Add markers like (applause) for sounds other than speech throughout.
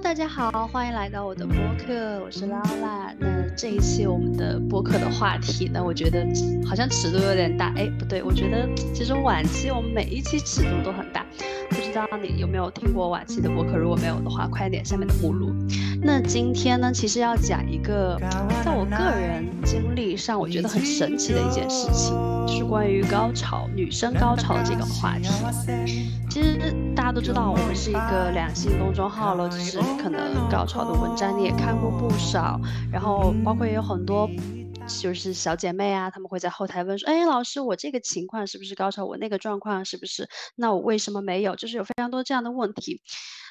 大家好，欢迎来到我的播客，我是拉拉。那这一期我们的播客的话题呢，我觉得好像尺度有点大。哎，不对，我觉得其实晚期我们每一期尺度都很大。不知道你有没有听过晚期的播客？如果没有的话，快点下面的目录。那今天呢，其实要讲一个在我个人经历上我觉得很神奇的一件事情，就是关于高潮、女生高潮的这个话题。其实大家都知道，我们是一个两性公众号了，就是可能高潮的文章你也看过不少，然后包括也有很多。就是小姐妹啊，她们会在后台问说：“哎，老师，我这个情况是不是高潮？我那个状况是不是？那我为什么没有？就是有非常多这样的问题。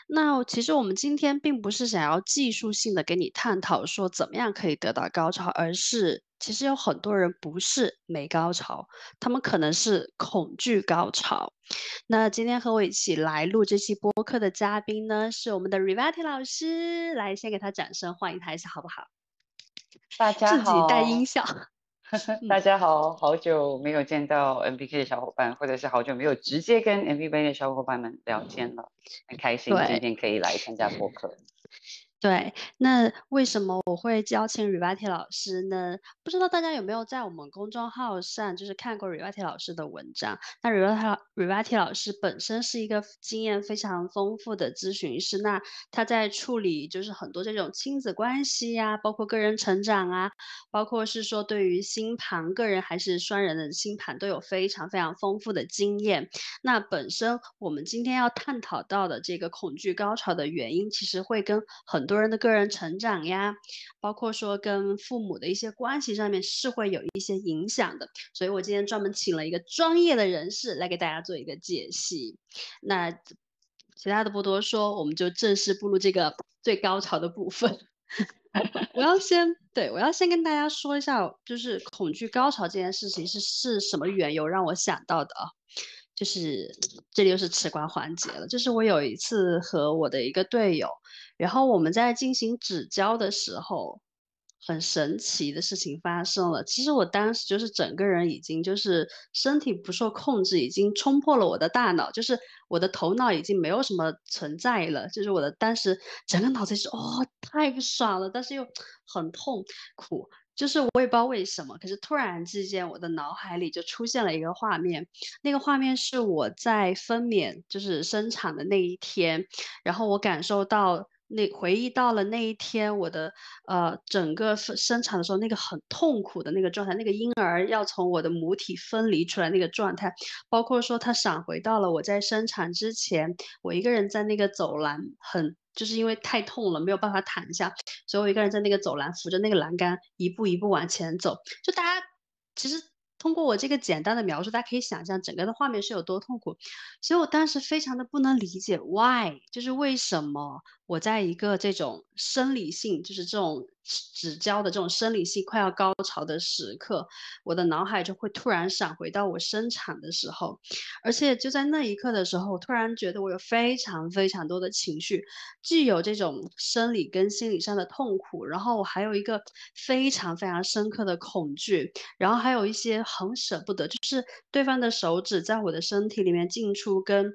那其实我们今天并不是想要技术性的给你探讨说怎么样可以得到高潮，而是其实有很多人不是没高潮，他们可能是恐惧高潮。那今天和我一起来录这期播客的嘉宾呢，是我们的 Rivati 老师，来先给他掌声欢迎他一下，好不好？大家好，自己带音效。(laughs) 大家好，好久没有见到 M B K 的小伙伴，或者是好久没有直接跟 M B K 的小伙伴们聊天了，很开心今天可以来参加播客。对，那为什么我会邀请 Rivati 老师呢？不知道大家有没有在我们公众号上就是看过 Rivati 老师的文章？那 Rivati Rivati 老师本身是一个经验非常丰富的咨询师，那他在处理就是很多这种亲子关系呀，包括个人成长啊，包括是说对于星盘个人还是双人的星盘都有非常非常丰富的经验。那本身我们今天要探讨到的这个恐惧高潮的原因，其实会跟很多人的个人成长呀，包括说跟父母的一些关系上面是会有一些影响的，所以我今天专门请了一个专业的人士来给大家做一个解析。那其他的不多说，我们就正式步入这个最高潮的部分。(laughs) 我要先对我要先跟大家说一下，就是恐惧高潮这件事情是是什么缘由让我想到的啊？就是这里又是吃瓜环节了，就是我有一次和我的一个队友。然后我们在进行指交的时候，很神奇的事情发生了。其实我当时就是整个人已经就是身体不受控制，已经冲破了我的大脑，就是我的头脑已经没有什么存在了。就是我的当时整个脑子是哦太不爽了，但是又很痛苦。就是我也不知道为什么，可是突然之间我的脑海里就出现了一个画面，那个画面是我在分娩就是生产的那一天，然后我感受到。那回忆到了那一天，我的呃整个生产的时候，那个很痛苦的那个状态，那个婴儿要从我的母体分离出来那个状态，包括说他闪回到了我在生产之前，我一个人在那个走廊，很就是因为太痛了，没有办法躺下，所以我一个人在那个走廊扶着那个栏杆，一步一步往前走。就大家其实通过我这个简单的描述，大家可以想象整个的画面是有多痛苦，所以我当时非常的不能理解，why 就是为什么。我在一个这种生理性，就是这种指交的这种生理性快要高潮的时刻，我的脑海就会突然闪回到我生产的时候，而且就在那一刻的时候，突然觉得我有非常非常多的情绪，既有这种生理跟心理上的痛苦，然后我还有一个非常非常深刻的恐惧，然后还有一些很舍不得，就是对方的手指在我的身体里面进出跟。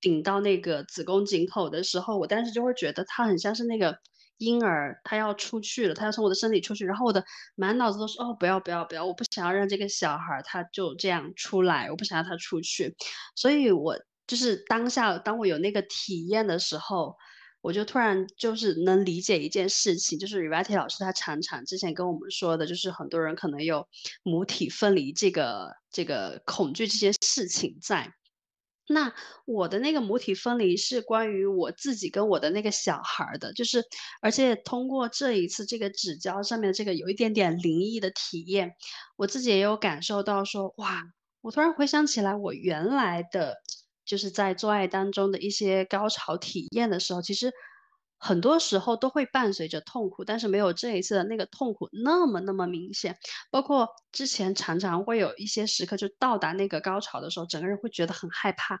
顶到那个子宫颈口的时候，我当时就会觉得它很像是那个婴儿，他要出去了，他要从我的身体出去，然后我的满脑子都是哦，不要不要不要，我不想要让这个小孩他就这样出来，我不想让他出去，所以我就是当下当我有那个体验的时候，我就突然就是能理解一件事情，就是 Rivati 老师他常常之前跟我们说的，就是很多人可能有母体分离这个这个恐惧这些事情在。那我的那个母体分离是关于我自己跟我的那个小孩的，就是而且通过这一次这个纸胶上面这个有一点点灵异的体验，我自己也有感受到说，哇，我突然回想起来我原来的就是在做爱当中的一些高潮体验的时候，其实。很多时候都会伴随着痛苦，但是没有这一次的那个痛苦那么那么明显。包括之前常常会有一些时刻，就到达那个高潮的时候，整个人会觉得很害怕，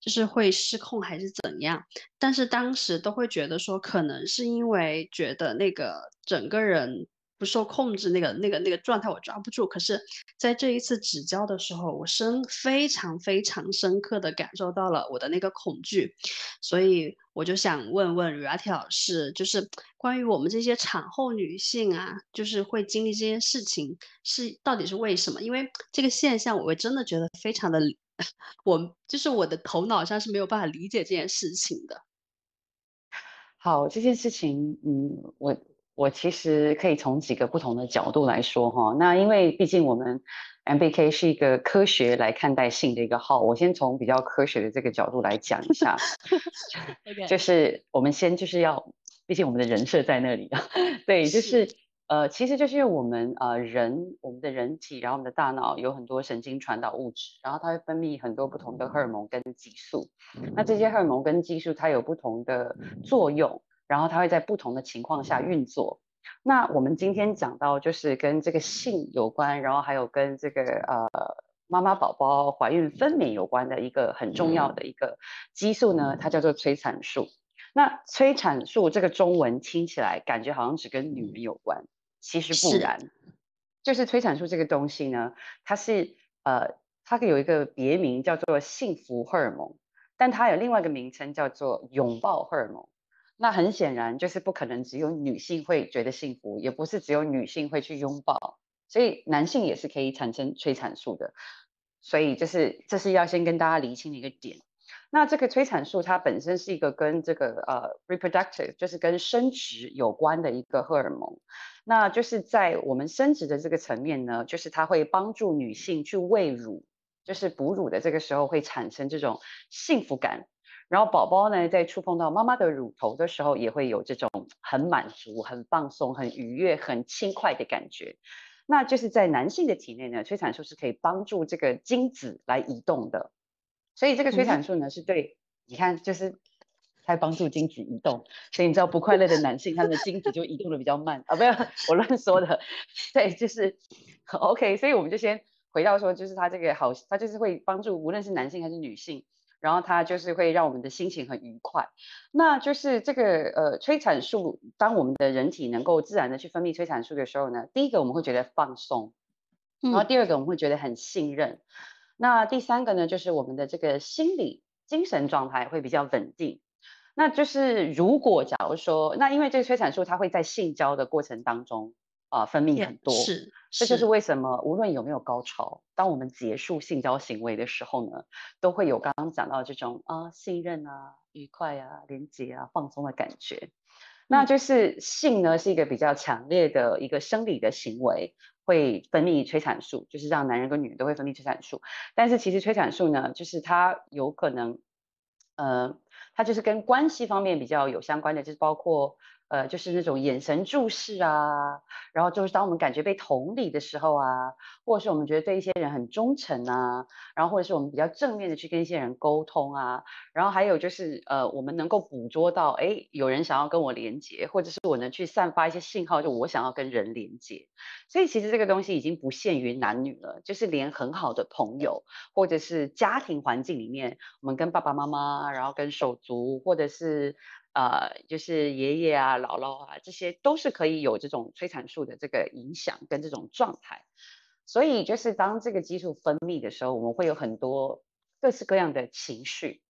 就是会失控还是怎样。但是当时都会觉得说，可能是因为觉得那个整个人不受控制，那个那个那个状态我抓不住。可是，在这一次指教的时候，我深非常非常深刻的感受到了我的那个恐惧，所以我就想问问 Rati 老师，就是关于我们这些产后女性啊，就是会经历这件事情，是到底是为什么？因为这个现象，我真的觉得非常的，我就是我的头脑上是没有办法理解这件事情的。好，这件事情，嗯，我我其实可以从几个不同的角度来说哈。那因为毕竟我们 MBK 是一个科学来看待性的一个号，我先从比较科学的这个角度来讲一下。(laughs) (laughs) 就是我们先就是要，毕竟我们的人设在那里啊。(laughs) 对，就是。呃，其实就是因为我们呃人，我们的人体，然后我们的大脑有很多神经传导物质，然后它会分泌很多不同的荷尔蒙跟激素。那这些荷尔蒙跟激素它有不同的作用，然后它会在不同的情况下运作。那我们今天讲到就是跟这个性有关，然后还有跟这个呃妈妈宝宝怀孕分娩有关的一个很重要的一个激素呢，它叫做催产素。那催产素这个中文听起来感觉好像只跟女人有关。其实不然，就是催产素这个东西呢，它是呃，它有一个别名叫做幸福荷尔蒙，但它有另外一个名称叫做拥抱荷尔蒙。那很显然就是不可能只有女性会觉得幸福，也不是只有女性会去拥抱，所以男性也是可以产生催产素的。所以就是这是要先跟大家厘清的一个点。那这个催产素它本身是一个跟这个呃 reproductive 就是跟生殖有关的一个荷尔蒙。那就是在我们生殖的这个层面呢，就是它会帮助女性去喂乳，就是哺乳的这个时候会产生这种幸福感，然后宝宝呢在触碰到妈妈的乳头的时候，也会有这种很满足、很放松、很愉悦、很轻快的感觉。那就是在男性的体内呢，催产素是可以帮助这个精子来移动的，所以这个催产素呢是对，你看就是。它帮助精子移动，所以你知道不快乐的男性，他的精子就移动的比较慢啊，不要我乱说的，(laughs) 对，就是 OK，所以我们就先回到说，就是它这个好，它就是会帮助无论是男性还是女性，然后它就是会让我们的心情很愉快。那就是这个呃催产素，当我们的人体能够自然的去分泌催产素的时候呢，第一个我们会觉得放松，然后第二个我们会觉得很信任，那第三个呢，就是我们的这个心理精神状态会比较稳定。那就是如果假如说，那因为这个催产素它会在性交的过程当中啊分泌很多，是，这就是为什么无论有没有高潮，当我们结束性交行为的时候呢，都会有刚刚讲到这种啊信任啊、愉快啊、连接啊、放松的感觉。那就是性呢是一个比较强烈的一个生理的行为，会分泌催产素，就是让男人跟女人都会分泌催产素。但是其实催产素呢，就是它有可能，呃。它就是跟关系方面比较有相关的，就是包括呃，就是那种眼神注视啊，然后就是当我们感觉被同理的时候啊，或者是我们觉得对一些人很忠诚啊，然后或者是我们比较正面的去跟一些人沟通啊，然后还有就是呃，我们能够捕捉到，哎，有人想要跟我连接，或者是我能去散发一些信号，就我想要跟人连接。所以其实这个东西已经不限于男女了，就是连很好的朋友，或者是家庭环境里面，我们跟爸爸妈妈，然后跟手足，或者是呃，就是爷爷啊、姥姥啊，这些都是可以有这种催产素的这个影响跟这种状态。所以就是当这个激素分泌的时候，我们会有很多各式各样的情绪。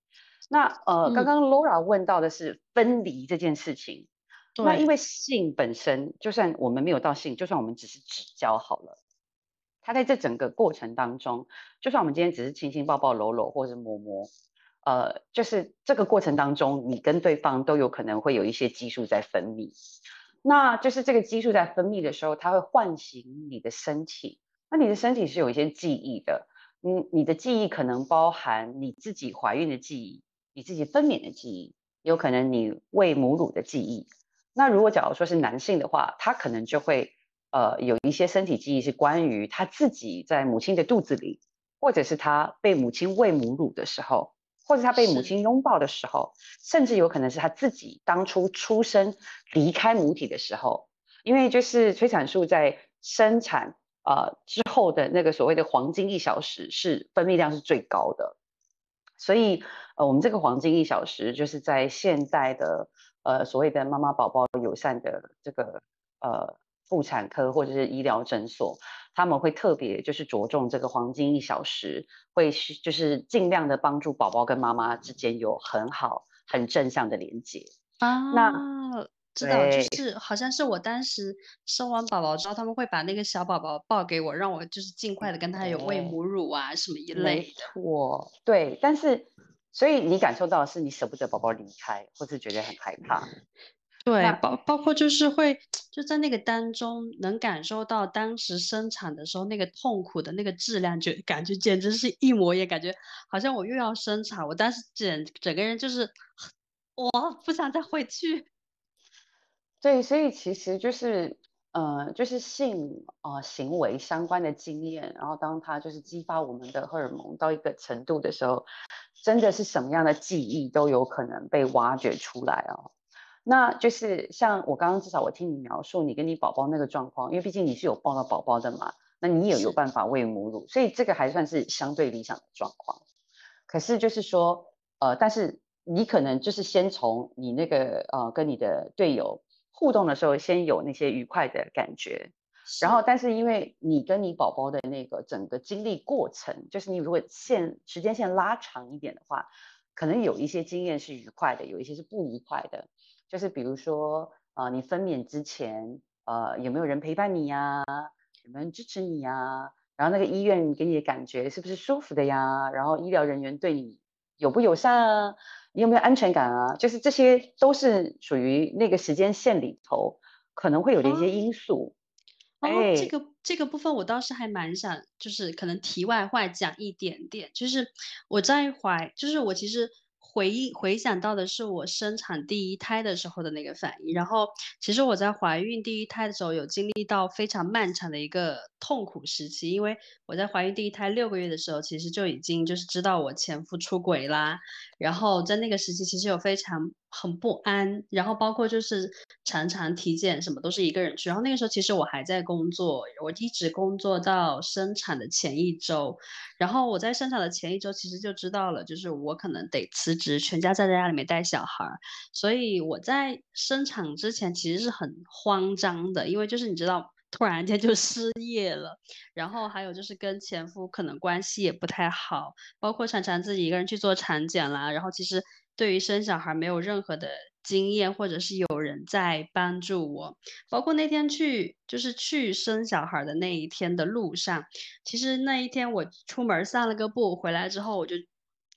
那呃，刚刚 Laura 问到的是分离这件事情。那因为性本身，就算我们没有到性，就算我们只是指交好了，它在这整个过程当中，就算我们今天只是亲亲抱抱搂搂或者摸摸，呃，就是这个过程当中，你跟对方都有可能会有一些激素在分泌。那就是这个激素在分泌的时候，它会唤醒你的身体。那你的身体是有一些记忆的，你，你的记忆可能包含你自己怀孕的记忆，你自己分娩的记忆，有可能你喂母乳的记忆。那如果假如说是男性的话，他可能就会呃有一些身体记忆是关于他自己在母亲的肚子里，或者是他被母亲喂母乳的时候，或者他被母亲拥抱的时候，甚至有可能是他自己当初出生离开母体的时候，因为就是催产素在生产呃之后的那个所谓的黄金一小时是分泌量是最高的，所以呃我们这个黄金一小时就是在现代的。呃，所谓的妈妈宝宝友善的这个呃妇产科或者是医疗诊所，他们会特别就是着重这个黄金一小时，会就是尽量的帮助宝宝跟妈妈之间有很好很正向的连接啊。那知道就是好像是我当时生完宝宝之后，他们会把那个小宝宝抱给我，让我就是尽快的跟他有喂母乳啊什么一类的。错，对，但是所以你感受到的是你舍不得宝宝离开，或是觉得很害怕。对，包包括就是会就在那个当中能感受到当时生产的时候那个痛苦的那个质量，就感觉简直是一模一样，感觉好像我又要生产，我当时整整个人就是我不想再回去。(laughs) 对，所以其实就是呃，就是性啊行为相关的经验，然后当它就是激发我们的荷尔蒙到一个程度的时候，真的是什么样的记忆都有可能被挖掘出来哦。那就是像我刚刚至少我听你描述你跟你宝宝那个状况，因为毕竟你是有抱到宝宝的嘛，那你也有办法喂母乳，所以这个还算是相对理想的状况。可是就是说，呃，但是你可能就是先从你那个呃跟你的队友互动的时候，先有那些愉快的感觉，然后但是因为你跟你宝宝的那个整个经历过程，就是你如果线时间线拉长一点的话，可能有一些经验是愉快的，有一些是不愉快的。就是比如说，呃，你分娩之前，呃，有没有人陪伴你呀？有没有人支持你呀？然后那个医院给你的感觉是不是舒服的呀？然后医疗人员对你友不友善啊？你有没有安全感啊？就是这些都是属于那个时间线里头可能会有的一些因素。哦，这个这个部分我倒是还蛮想，就是可能题外话讲一点点，就是我在怀，就是我其实。回忆回想到的是我生产第一胎的时候的那个反应，然后其实我在怀孕第一胎的时候有经历到非常漫长的一个痛苦时期，因为我在怀孕第一胎六个月的时候，其实就已经就是知道我前夫出轨啦，然后在那个时期其实有非常。很不安，然后包括就是常常体检什么都是一个人去，然后那个时候其实我还在工作，我一直工作到生产的前一周，然后我在生产的前一周其实就知道了，就是我可能得辞职，全家在家里面带小孩，所以我在生产之前其实是很慌张的，因为就是你知道突然间就失业了，然后还有就是跟前夫可能关系也不太好，包括常常自己一个人去做产检啦，然后其实。对于生小孩没有任何的经验，或者是有人在帮助我，包括那天去就是去生小孩的那一天的路上，其实那一天我出门散了个步，回来之后我就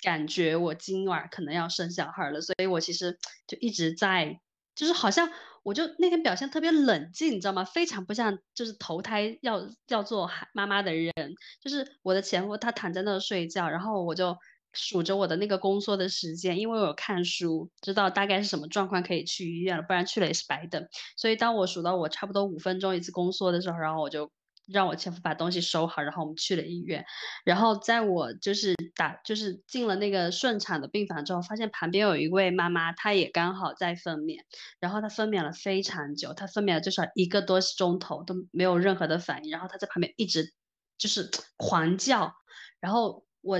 感觉我今晚可能要生小孩了，所以我其实就一直在，就是好像我就那天表现特别冷静，你知道吗？非常不像就是投胎要要做妈妈的人，就是我的前夫他躺在那睡觉，然后我就。数着我的那个宫缩的时间，因为我有看书，知道大概是什么状况可以去医院了，不然去了也是白等。所以当我数到我差不多五分钟一次宫缩的时候，然后我就让我前夫把东西收好，然后我们去了医院。然后在我就是打就是进了那个顺产的病房之后，发现旁边有一位妈妈，她也刚好在分娩，然后她分娩了非常久，她分娩了至少一个多钟头都没有任何的反应，然后她在旁边一直就是狂叫，然后我。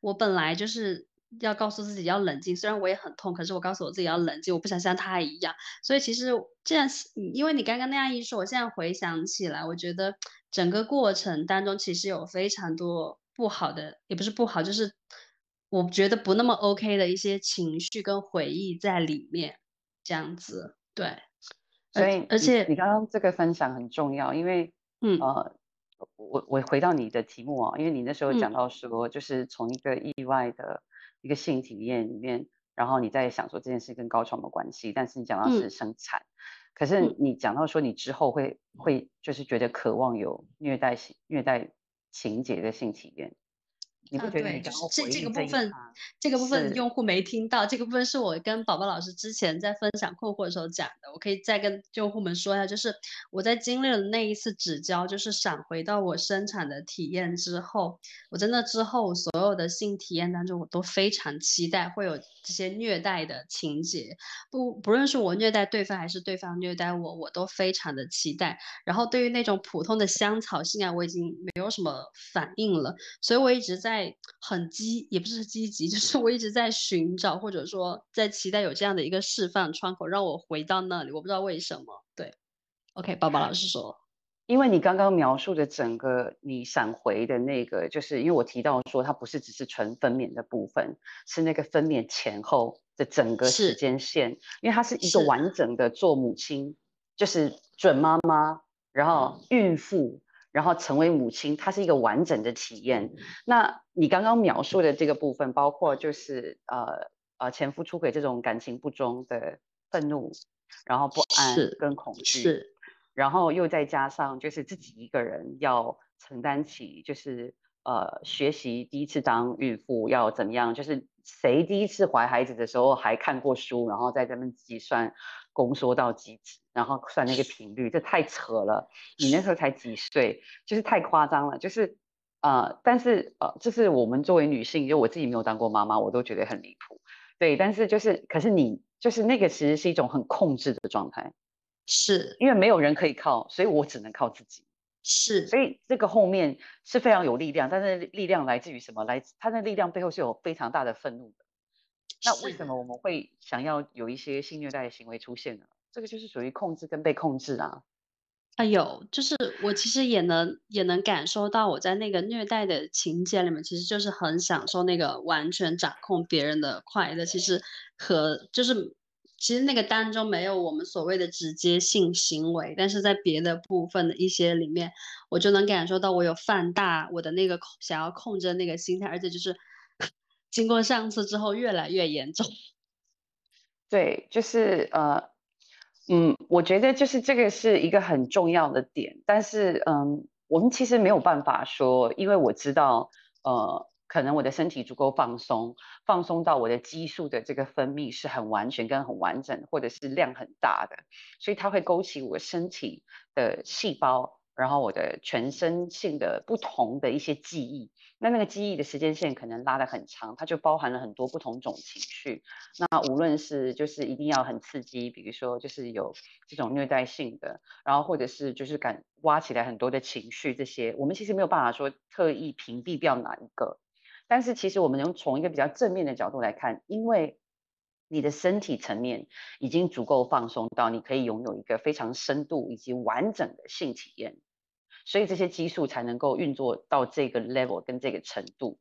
我本来就是要告诉自己要冷静，虽然我也很痛，可是我告诉我自己要冷静，我不想像他一样。所以其实这样，因为你刚刚那样一说，我现在回想起来，我觉得整个过程当中其实有非常多不好的，也不是不好，就是我觉得不那么 OK 的一些情绪跟回忆在里面，这样子。对，所以而且你刚刚这个分享很重要，因为嗯呃。我我回到你的题目啊，因为你那时候讲到说，就是从一个意外的一个性体验里面，然后你在想说这件事跟高潮没关系，但是你讲到是生产，可是你讲到说你之后会会就是觉得渴望有虐待性虐待情节的性体验。你不觉得？就是这这个部分，这个部分用户没听到。这个部分是我跟宝宝老师之前在分享困惑的时候讲的，我可以再跟用户们说一下。就是我在经历了那一次指交，就是闪回到我生产的体验之后，我在那之后所有的性体验当中，我都非常期待会有这些虐待的情节。不不论是我虐待对方还是对方虐待我，我都非常的期待。然后对于那种普通的香草性爱，我已经没有什么反应了，所以我一直在。在很积，也不是积极，就是我一直在寻找，或者说在期待有这样的一个释放窗口，让我回到那里。我不知道为什么，对。OK，宝宝老师说。因为你刚刚描述的整个你闪回的那个，就是因为我提到说它不是只是纯分娩的部分，是那个分娩前后的整个时间线，因为它是一个完整的做母亲，就是准妈妈，然后孕妇，然后成为母亲，它是一个完整的体验。那你刚刚描述的这个部分，包括就是呃呃前夫出轨这种感情不忠的愤怒，然后不安跟恐惧。然后又再加上，就是自己一个人要承担起，就是呃学习第一次当孕妇要怎么样，就是谁第一次怀孩子的时候还看过书，然后在这边计算宫缩到极致，然后算那个频率，这太扯了。你那时候才几岁，就是太夸张了。就是呃，但是呃，就是我们作为女性，就我自己没有当过妈妈，我都觉得很离谱。对，但是就是，可是你就是那个其实是一种很控制的状态。是因为没有人可以靠，所以我只能靠自己。是，所以这个后面是非常有力量，但是力量来自于什么？来，他的力量背后是有非常大的愤怒的。那为什么我们会想要有一些性虐待的行为出现呢？这个就是属于控制跟被控制啊。哎呦，就是我其实也能也能感受到，我在那个虐待的情节里面，其实就是很享受那个完全掌控别人的快乐。其实和就是。其实那个当中没有我们所谓的直接性行为，但是在别的部分的一些里面，我就能感受到我有放大我的那个想要控制的那个心态，而且就是经过上次之后越来越严重。(laughs) 对，就是呃，嗯，我觉得就是这个是一个很重要的点，但是嗯，我们其实没有办法说，因为我知道呃。可能我的身体足够放松，放松到我的激素的这个分泌是很完全跟很完整，或者是量很大的，所以它会勾起我身体的细胞，然后我的全身性的不同的一些记忆。那那个记忆的时间线可能拉得很长，它就包含了很多不同种情绪。那无论是就是一定要很刺激，比如说就是有这种虐待性的，然后或者是就是敢挖起来很多的情绪，这些我们其实没有办法说特意屏蔽掉哪一个。但是其实我们能从一个比较正面的角度来看，因为你的身体层面已经足够放松到你可以拥有一个非常深度以及完整的性体验，所以这些激素才能够运作到这个 level 跟这个程度。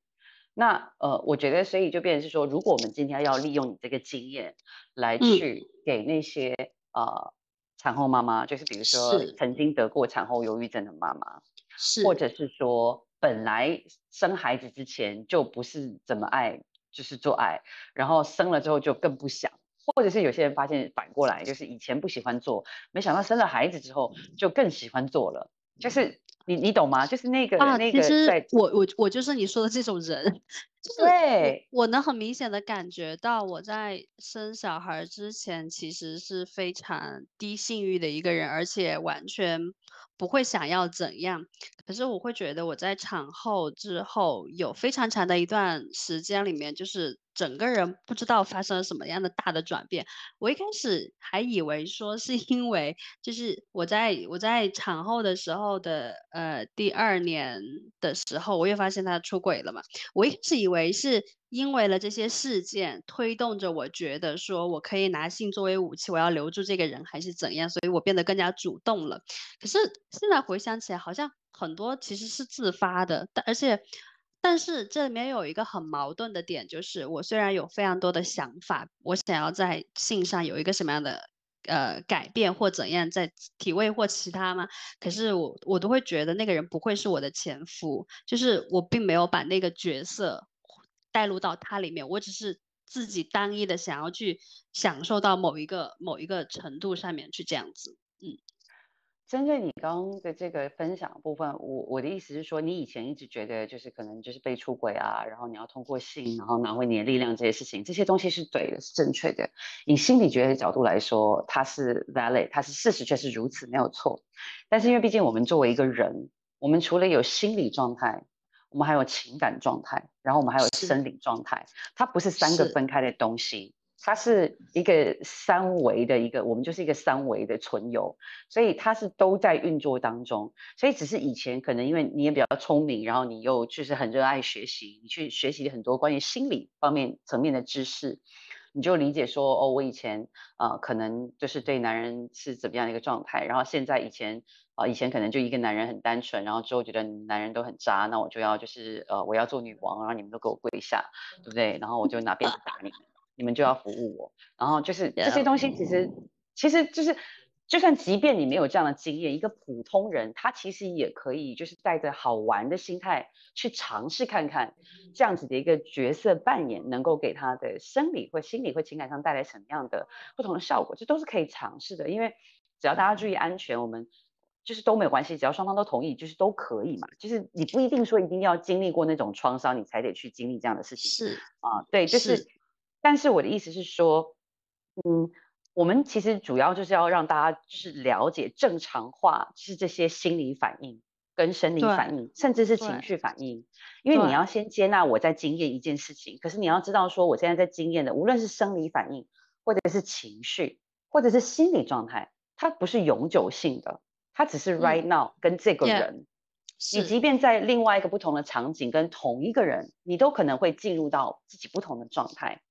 那呃，我觉得所以就变成是说，如果我们今天要利用你这个经验来去给那些呃产后妈妈，就是比如说曾经得过产后忧郁症的妈妈，是，或者是说。本来生孩子之前就不是怎么爱，就是做爱，然后生了之后就更不想，或者是有些人发现反过来，就是以前不喜欢做，没想到生了孩子之后就更喜欢做了，就是你你懂吗？就是那个那个在，我我我就是你说的这种人，(laughs) 对，我能很明显的感觉到我在生小孩之前其实是非常低性欲的一个人，而且完全。不会想要怎样，可是我会觉得我在产后之后有非常长的一段时间里面，就是整个人不知道发生了什么样的大的转变。我一开始还以为说是因为，就是我在我在产后的时候的呃第二年的时候，我又发现他出轨了嘛。我一开始以为是。因为了这些事件推动着，我觉得说我可以拿性作为武器，我要留住这个人还是怎样，所以我变得更加主动了。可是现在回想起来，好像很多其实是自发的，但而且，但是这里面有一个很矛盾的点，就是我虽然有非常多的想法，我想要在性上有一个什么样的呃改变或怎样，在体位或其他吗？可是我我都会觉得那个人不会是我的前夫，就是我并没有把那个角色。带入到他里面，我只是自己单一的想要去享受到某一个某一个程度上面去这样子，针对你刚刚的这个分享部分，我我的意思是说，你以前一直觉得就是可能就是被出轨啊，然后你要通过性，然后拿回你的力量这些事情，这些东西是对的，是正确的。以心理学的角度来说，它是 valid，它是事实，却是如此，没有错。但是因为毕竟我们作为一个人，我们除了有心理状态。我们还有情感状态，然后我们还有生理状态，它不是三个分开的东西，它是一个三维的一个，我们就是一个三维的存有，所以它是都在运作当中。所以只是以前可能因为你也比较聪明，然后你又就是很热爱学习，你去学习很多关于心理方面层面的知识，你就理解说，哦，我以前呃可能就是对男人是怎么样的一个状态，然后现在以前啊以前可能就一个男人很单纯，然后之后觉得男人都很渣，那我就要就是呃我要做女王，然后你们都给我跪下，对不对？然后我就拿鞭子打你们，你们就要服务我，然后就是这些东西其实其实就是。就算即便你没有这样的经验，一个普通人他其实也可以，就是带着好玩的心态去尝试看看，这样子的一个角色扮演能够给他的生理或心理或情感上带来什么样的不同的效果，这都是可以尝试的。因为只要大家注意安全，我们就是都没有关系，只要双方都同意，就是都可以嘛。就是你不一定说一定要经历过那种创伤，你才得去经历这样的事情。是啊，对，就是。但是我的意思是说，嗯。我们其实主要就是要让大家就是了解正常化，就是这些心理反应跟生理反应，甚至是情绪反应。因为你要先接纳我在经验一件事情，可是你要知道说我现在在经验的，无论是生理反应，或者是情绪，或者是心理状态，它不是永久性的，它只是 right now 跟这个人。你即便在另外一个不同的场景跟同一个人，你都可能会进入到自己不同的状态。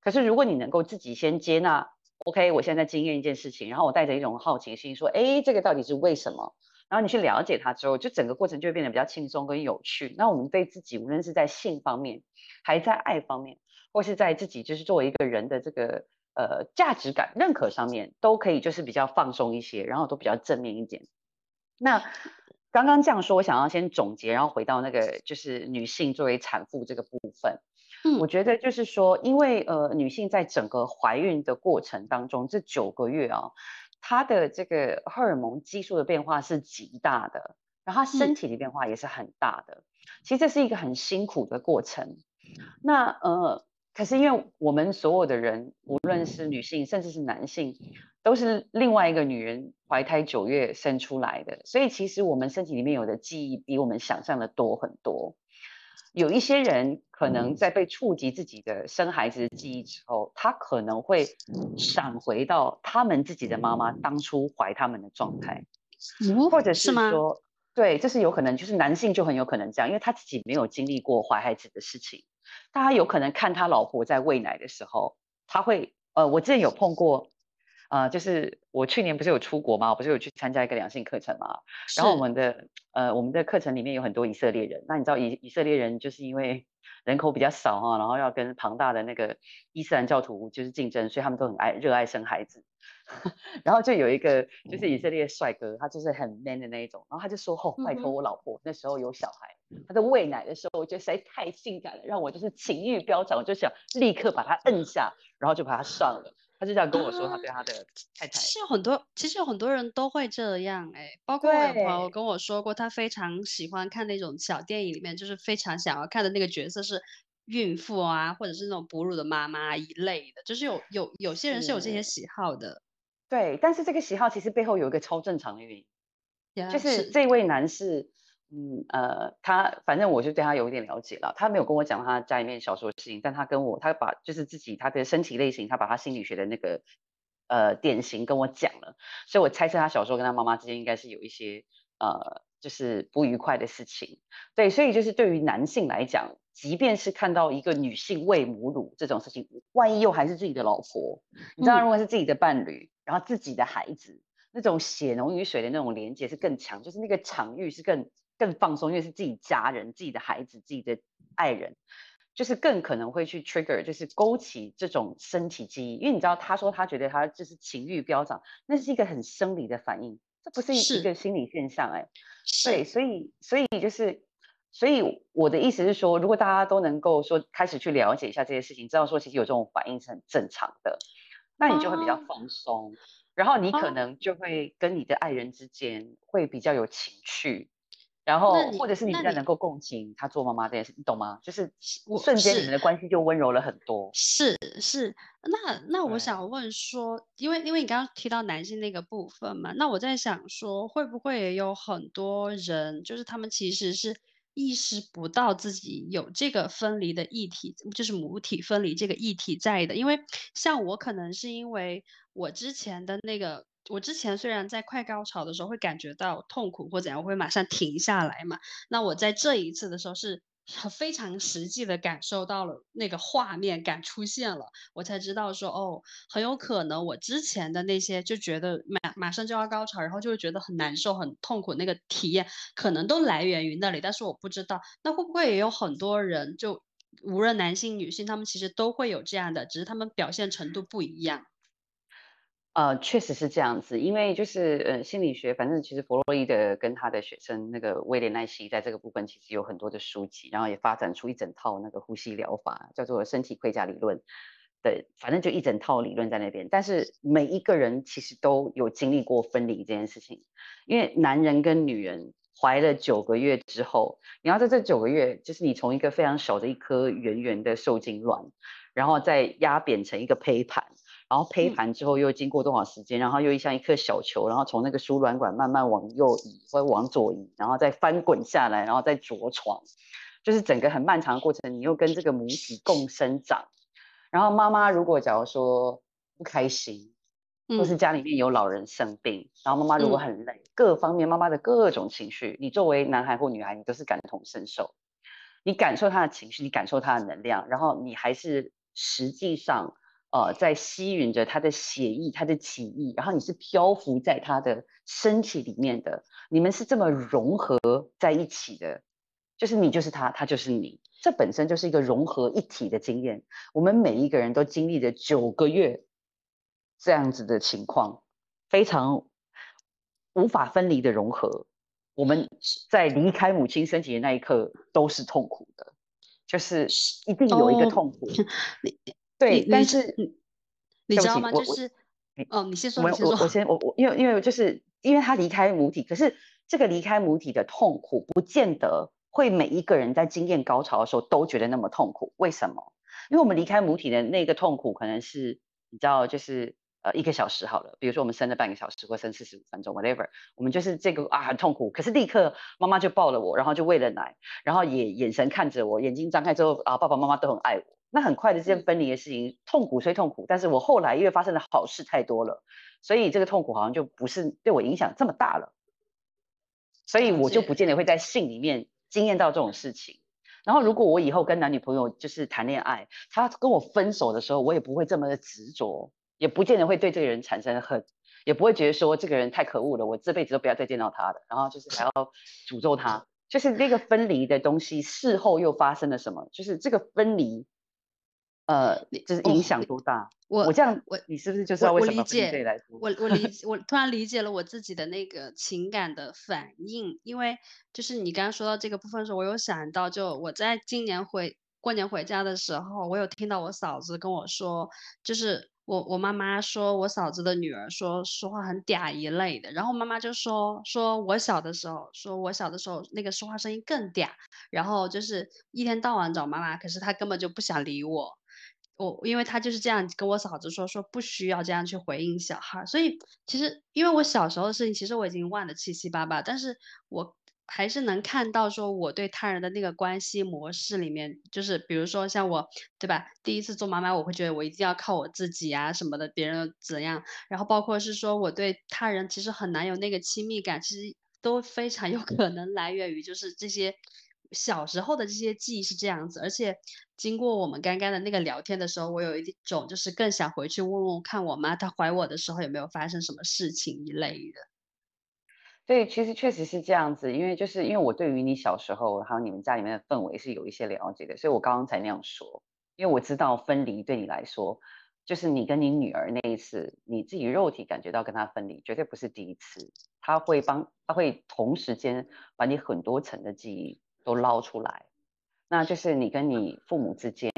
可是如果你能够自己先接纳。OK，我现在经验一件事情，然后我带着一种好奇心说，哎，这个到底是为什么？然后你去了解它之后，就整个过程就会变得比较轻松跟有趣。那我们对自己，无论是在性方面，还在爱方面，或是在自己就是作为一个人的这个呃价值感认可上面，都可以就是比较放松一些，然后都比较正面一点。那刚刚这样说，我想要先总结，然后回到那个就是女性作为产妇这个部分。我觉得就是说，因为呃，女性在整个怀孕的过程当中，这九个月啊，她的这个荷尔蒙激素的变化是极大的，然后她身体的变化也是很大的。其实这是一个很辛苦的过程。那呃，可是因为我们所有的人，无论是女性，甚至是男性，都是另外一个女人怀胎九月生出来的，所以其实我们身体里面有的记忆比我们想象的多很多。有一些人可能在被触及自己的生孩子的记忆之后，他可能会闪回到他们自己的妈妈当初怀他们的状态，或者是说，对，这是有可能，就是男性就很有可能这样，因为他自己没有经历过怀孩子的事情，他有可能看他老婆在喂奶的时候，他会，呃，我之前有碰过。啊，就是我去年不是有出国吗？我不是有去参加一个两性课程吗？然后我们的呃，我们的课程里面有很多以色列人。那你知道以以色列人就是因为 (laughs) 人口比较少哈，然后要跟庞大的那个伊斯兰教徒就是竞争，所以他们都很爱热爱生孩子。(laughs) 然后就有一个就是以色列帅哥，他就是很 man 的那一种。然后他就说：“哦，拜托我老婆那时候有小孩，他在喂奶的时候，我觉得实在太性感了，让我就是情欲飙涨，我就想立刻把他摁下，然后就把他上了。”他就这样跟我说，他对他的太太是有很多，其实有很多人都会这样哎，包括我有朋友跟我说过，他非常喜欢看那种小电影里面，就是非常想要看的那个角色是孕妇啊，或者是那种哺乳的妈妈一类的，就是有有有些人是有这些喜好的。对，但是这个喜好其实背后有一个超正常的原因，就是这位男士。嗯呃，他反正我就对他有一点了解了。他没有跟我讲他家里面小时候的事情，但他跟我，他把就是自己他的身体类型，他把他心理学的那个呃典型跟我讲了。所以我猜测他小时候跟他妈妈之间应该是有一些呃就是不愉快的事情。对，所以就是对于男性来讲，即便是看到一个女性喂母乳这种事情，万一又还是自己的老婆，你知道，如果是自己的伴侣，然后自己的孩子，那种血浓于水的那种连接是更强，就是那个场域是更。更放松，因为是自己家人、自己的孩子、自己的爱人，就是更可能会去 trigger，就是勾起这种身体记忆。因为你知道，他说他觉得他就是情欲飙涨，那是一个很生理的反应，这不是一个心理现象。哎，对，所以，所以就是，所以我的意思是说，如果大家都能够说开始去了解一下这些事情，知道说其实有这种反应是很正常的，那你就会比较放松，然后你可能就会跟你的爱人之间会比较有情趣。然后，或者是你比较能够共情他做妈妈这件事，你懂吗？就是瞬间你们的关系就温柔了很多。是是，那那我想问说，因为因为你刚刚提到男性那个部分嘛，那我在想说，会不会也有很多人，就是他们其实是意识不到自己有这个分离的议题，就是母体分离这个议题在的。因为像我可能是因为我之前的那个。我之前虽然在快高潮的时候会感觉到痛苦或怎样，我会马上停下来嘛。那我在这一次的时候是非常实际的感受到了那个画面感出现了，我才知道说哦，很有可能我之前的那些就觉得马马上就要高潮，然后就会觉得很难受、很痛苦那个体验，可能都来源于那里，但是我不知道，那会不会也有很多人就无论男性女性，他们其实都会有这样的，只是他们表现程度不一样。呃，确实是这样子，因为就是呃，心理学，反正其实弗洛伊德跟他的学生那个威廉奈西，在这个部分其实有很多的书籍，然后也发展出一整套那个呼吸疗法，叫做身体盔甲理论。对，反正就一整套理论在那边。但是每一个人其实都有经历过分离这件事情，因为男人跟女人怀了九个月之后，你要在这九个月，就是你从一个非常小的一颗圆圆的受精卵，然后再压扁成一个胚盘。然后胚盘之后又经过多少时间，然后又像一颗小球，然后从那个输卵管慢慢往右移或往左移，然后再翻滚下来，然后再着床，就是整个很漫长的过程。你又跟这个母体共生长。然后妈妈如果假如说不开心，或是家里面有老人生病，然后妈妈如果很累，各方面妈妈的各种情绪，你作为男孩或女孩，你都是感同身受，你感受他的情绪，你感受他的能量，然后你还是实际上。呃，在吸吮着他的血液，他的体液，然后你是漂浮在他的身体里面的，你们是这么融合在一起的，就是你就是他，他就是你，这本身就是一个融合一体的经验。我们每一个人都经历了九个月这样子的情况，非常无法分离的融合。我们在离开母亲身体的那一刻都是痛苦的，就是一定有一个痛苦。(laughs) 对，但是你知道吗？就是哦，你先说，我我我先我我，因为因为就是因为他离开母体，可是这个离开母体的痛苦，不见得会每一个人在经验高潮的时候都觉得那么痛苦。为什么？因为我们离开母体的那个痛苦，可能是你知道，就是呃一个小时好了，比如说我们生了半个小时，或生四十五分钟，whatever，我们就是这个啊很痛苦，可是立刻妈妈就抱了我，然后就喂了奶，然后也眼神看着我，眼睛张开之后啊，爸爸妈妈都很爱我。那很快的这件分离的事情，痛苦虽痛苦，但是我后来因为发生的好事太多了，所以这个痛苦好像就不是对我影响这么大了，所以我就不见得会在性里面经验到这种事情。然后如果我以后跟男女朋友就是谈恋爱，他跟我分手的时候，我也不会这么的执着，也不见得会对这个人产生恨，也不会觉得说这个人太可恶了，我这辈子都不要再见到他了，然后就是还要诅咒他。就是那个分离的东西，事后又发生了什么？就是这个分离。呃，就是影响多大？我我这样，我你是不是就是要为什么对来说？我我理我突然理解了我自己的那个情感的反应，因为就是你刚刚说到这个部分的时候，我有想到，就我在今年回过年回家的时候，我有听到我嫂子跟我说，就是我我妈妈说我嫂子的女儿说说话很嗲一类的，然后妈妈就说说我小的时候，说我小的时候那个说话声音更嗲，然后就是一天到晚找妈妈，可是她根本就不想理我。我因为他就是这样跟我嫂子说，说不需要这样去回应小孩，所以其实因为我小时候的事情，其实我已经忘得七七八八，但是我还是能看到说我对他人的那个关系模式里面，就是比如说像我，对吧？第一次做妈妈，我会觉得我一定要靠我自己啊什么的，别人怎样，然后包括是说我对他人其实很难有那个亲密感，其实都非常有 (laughs) 可能来源于就是这些。小时候的这些记忆是这样子，而且经过我们刚刚的那个聊天的时候，我有一种就是更想回去问问看我妈，她怀我的时候有没有发生什么事情一类的。对，其实确实是这样子，因为就是因为我对于你小时候还有你们家里面的氛围是有一些了解的，所以我刚刚才那样说，因为我知道分离对你来说，就是你跟你女儿那一次，你自己肉体感觉到跟她分离，绝对不是第一次，他会帮，他会同时间把你很多层的记忆。都捞出来，那就是你跟你父母之间，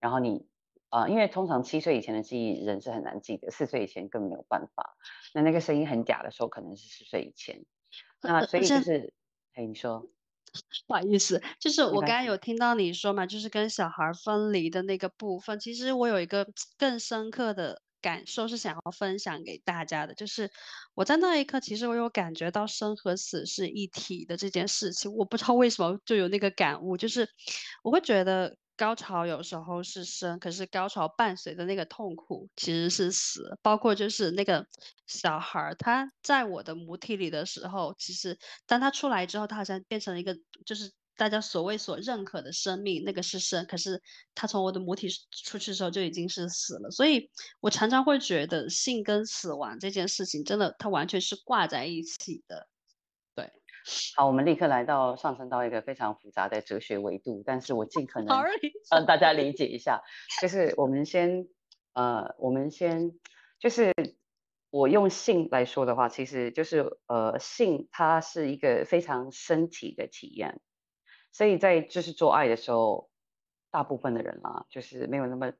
然后你啊，因为通常七岁以前的记忆人是很难记得，四岁以前更没有办法。那那个声音很嗲的时候，可能是四岁以前。那所以就是，哎，你说，(laughs) 不好意思，就是我刚刚有听到你说嘛，就是跟小孩分离的那个部分，其实我有一个更深刻的。感受是想要分享给大家的，就是我在那一刻，其实我有感觉到生和死是一体的这件事情。我不知道为什么就有那个感悟，就是我会觉得高潮有时候是生，可是高潮伴随的那个痛苦其实是死。包括就是那个小孩儿他在我的母体里的时候，其实当他出来之后，他好像变成了一个就是。大家所谓所认可的生命，那个是生，可是他从我的母体出去的时候就已经是死了。所以我常常会觉得性跟死亡这件事情，真的它完全是挂在一起的。对，好，我们立刻来到上升到一个非常复杂的哲学维度，但是我尽可能让大家理解一下，就是我们先，呃，我们先，就是我用性来说的话，其实就是呃，性它是一个非常身体的体验。所以在就是做爱的时候，大部分的人啦，就是没有那么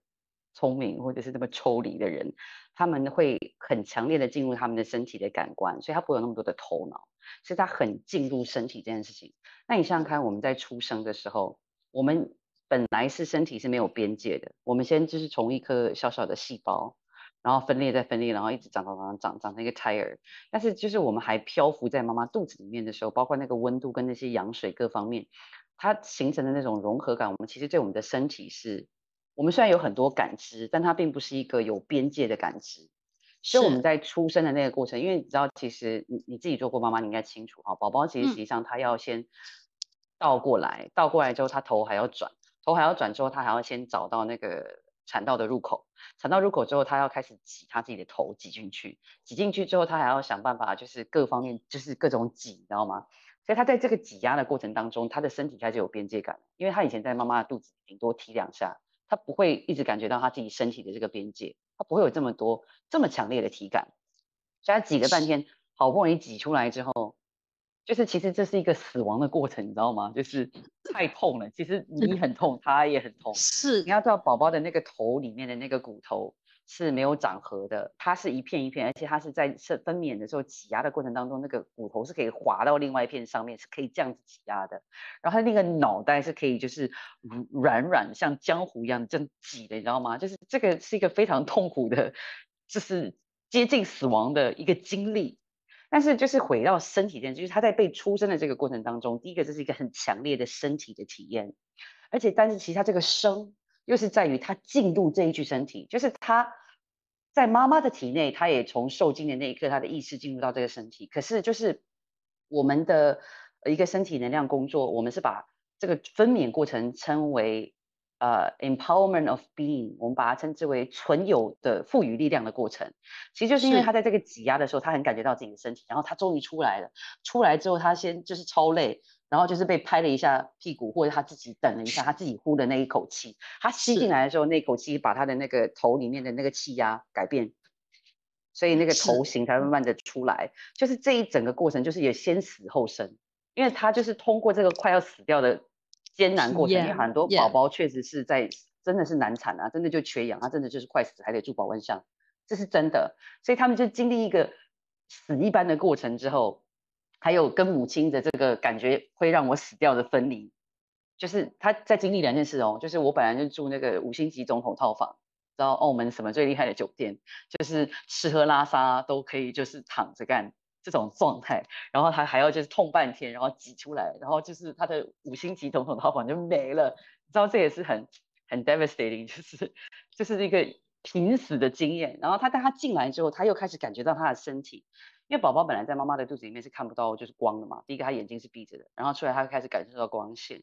聪明或者是那么抽离的人，他们会很强烈的进入他们的身体的感官，所以他不会有那么多的头脑，所以他很进入身体这件事情。那你想想看，我们在出生的时候，我们本来是身体是没有边界的，我们先就是从一颗小小的细胞，然后分裂再分裂，然后一直长长长长长成一个胎儿。但是就是我们还漂浮在妈妈肚子里面的时候，包括那个温度跟那些羊水各方面。它形成的那种融合感，我们其实对我们的身体是，我们虽然有很多感知，但它并不是一个有边界的感知。所以我们在出生的那个过程，因为你知道，其实你你自己做过妈妈，你应该清楚哈。宝宝其实实际上他要先倒过来，倒过来之后他头还要转，头还要转之后他还要先找到那个产道的入口，产道入口之后他要开始挤他自己的头挤进去，挤进去之后他还要想办法就是各方面就是各种挤，你知道吗？所以他在这个挤压的过程当中，他的身体开始有边界感，因为他以前在妈妈的肚子顶多踢两下，他不会一直感觉到他自己身体的这个边界，他不会有这么多这么强烈的体感。所以他挤了半天，好不容易挤出来之后，就是其实这是一个死亡的过程，你知道吗？就是太痛了，其实你很痛，他也很痛。是，你要知道宝宝的那个头里面的那个骨头。是没有长合的，它是一片一片，而且它是在分分娩的时候挤压的过程当中，那个骨头是可以滑到另外一片上面，是可以这样子挤压的。然后它那个脑袋是可以就是软软像浆糊一样这样挤的，你知道吗？就是这个是一个非常痛苦的，就是接近死亡的一个经历。但是就是回到身体这就是他在被出生的这个过程当中，第一个这是一个很强烈的身体的体验，而且但是其实他这个生。又是在于他进入这一具身体，就是他在妈妈的体内，他也从受精的那一刻，他的意识进入到这个身体。可是就是我们的一个身体能量工作，我们是把这个分娩过程称为呃 empowerment of being，我们把它称之为存有的赋予力量的过程。其实就是因为他在这个挤压的时候，他很感觉到自己的身体，然后他终于出来了。出来之后，他先就是超累。然后就是被拍了一下屁股，或者他自己等了一下，他自己呼的那一口气，他吸进来的时候，那口气把他的那个头里面的那个气压改变，所以那个头型才慢慢的出来。就是这一整个过程，就是也先死后生，因为他就是通过这个快要死掉的艰难过程，因为很多宝宝确实是在真的是难产啊，真的就缺氧，他真的就是快死还得住保温箱，这是真的。所以他们就经历一个死一般的过程之后。还有跟母亲的这个感觉会让我死掉的分离，就是他在经历两件事哦，就是我本来就住那个五星级总统套房，知道澳门什么最厉害的酒店，就是吃喝拉撒都可以，就是躺着干这种状态，然后他还要就是痛半天，然后挤出来，然后就是他的五星级总统套房就没了，你知道这也是很很 devastating，就是就是一个濒死的经验。然后他带他进来之后，他又开始感觉到他的身体。因为宝宝本来在妈妈的肚子里面是看不到就是光的嘛，第一个他眼睛是闭着的，然后出来他就开始感受到光线，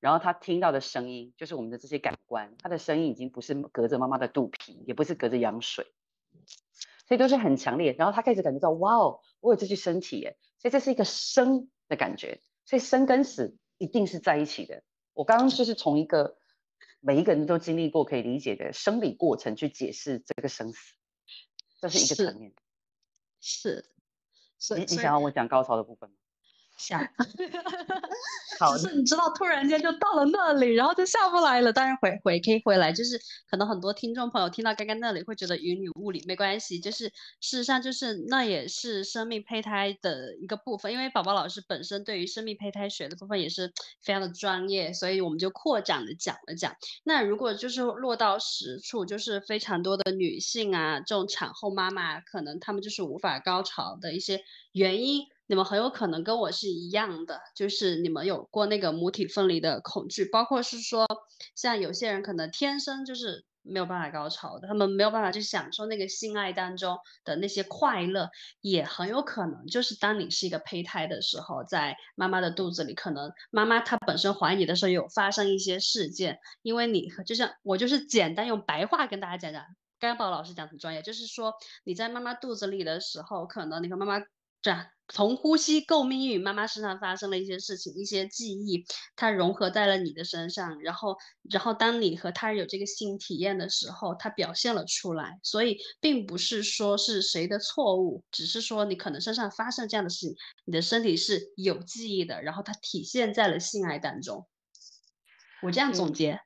然后他听到的声音就是我们的这些感官，他的声音已经不是隔着妈妈的肚皮，也不是隔着羊水，所以都是很强烈。然后他开始感觉到哇哦，我有这具身体耶，所以这是一个生的感觉，所以生跟死一定是在一起的。我刚刚就是从一个每一个人都经历过可以理解的生理过程去解释这个生死，这是一个层面，是。你你想要我讲高潮的部分吗？想 (laughs) (laughs) 只是你知道，突然间就到了那里，然后就下不来了。当然回回可以回来，就是可能很多听众朋友听到刚刚那里会觉得云里雾里，没关系。就是事实上，就是那也是生命胚胎的一个部分，因为宝宝老师本身对于生命胚胎学的部分也是非常的专业，所以我们就扩展的讲了讲。那如果就是落到实处，就是非常多的女性啊，这种产后妈妈，可能她们就是无法高潮的一些原因。你们很有可能跟我是一样的，就是你们有过那个母体分离的恐惧，包括是说，像有些人可能天生就是没有办法高潮的，他们没有办法去享受那个性爱当中的那些快乐，也很有可能就是当你是一个胚胎的时候，在妈妈的肚子里，可能妈妈她本身怀你的时候有发生一些事件，因为你就像我就是简单用白话跟大家讲讲，刚宝老师讲很专业，就是说你在妈妈肚子里的时候，可能你和妈妈这样。从呼吸共命运，妈妈身上发生了一些事情，一些记忆，它融合在了你的身上，然后，然后当你和他人有这个性体验的时候，它表现了出来。所以，并不是说是谁的错误，只是说你可能身上发生这样的事情，你的身体是有记忆的，然后它体现在了性爱当中。我这样总结，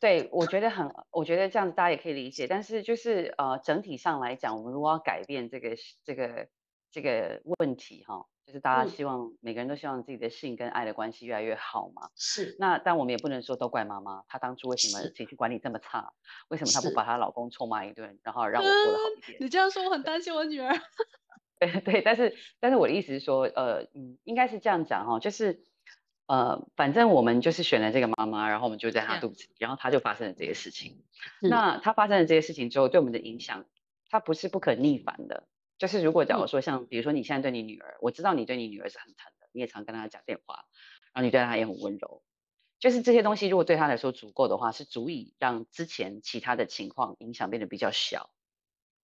对我觉得很，我觉得这样子大家也可以理解。但是就是呃，整体上来讲，我们如果要改变这个这个。这个问题哈，就是大家希望每个人都希望自己的性跟爱的关系越来越好嘛。是。那但我们也不能说都怪妈妈，她当初为什么情绪管理这么差？为什么她不把她老公臭骂一顿，然后让我过得好一点？你这样说，我很担心我女儿。(laughs) 对对，但是但是我的意思是说，呃嗯，应该是这样讲哈，就是呃，反正我们就是选了这个妈妈，然后我们就在她肚子里，然后她就发生了这些事情。那她发生了这些事情之后，对我们的影响，它不是不可逆反的。就是如果假如说像比如说你现在对你女儿，我知道你对你女儿是很疼的，你也常跟她讲电话，然后你对她也很温柔，就是这些东西如果对她来说足够的话，是足以让之前其他的情况影响变得比较小。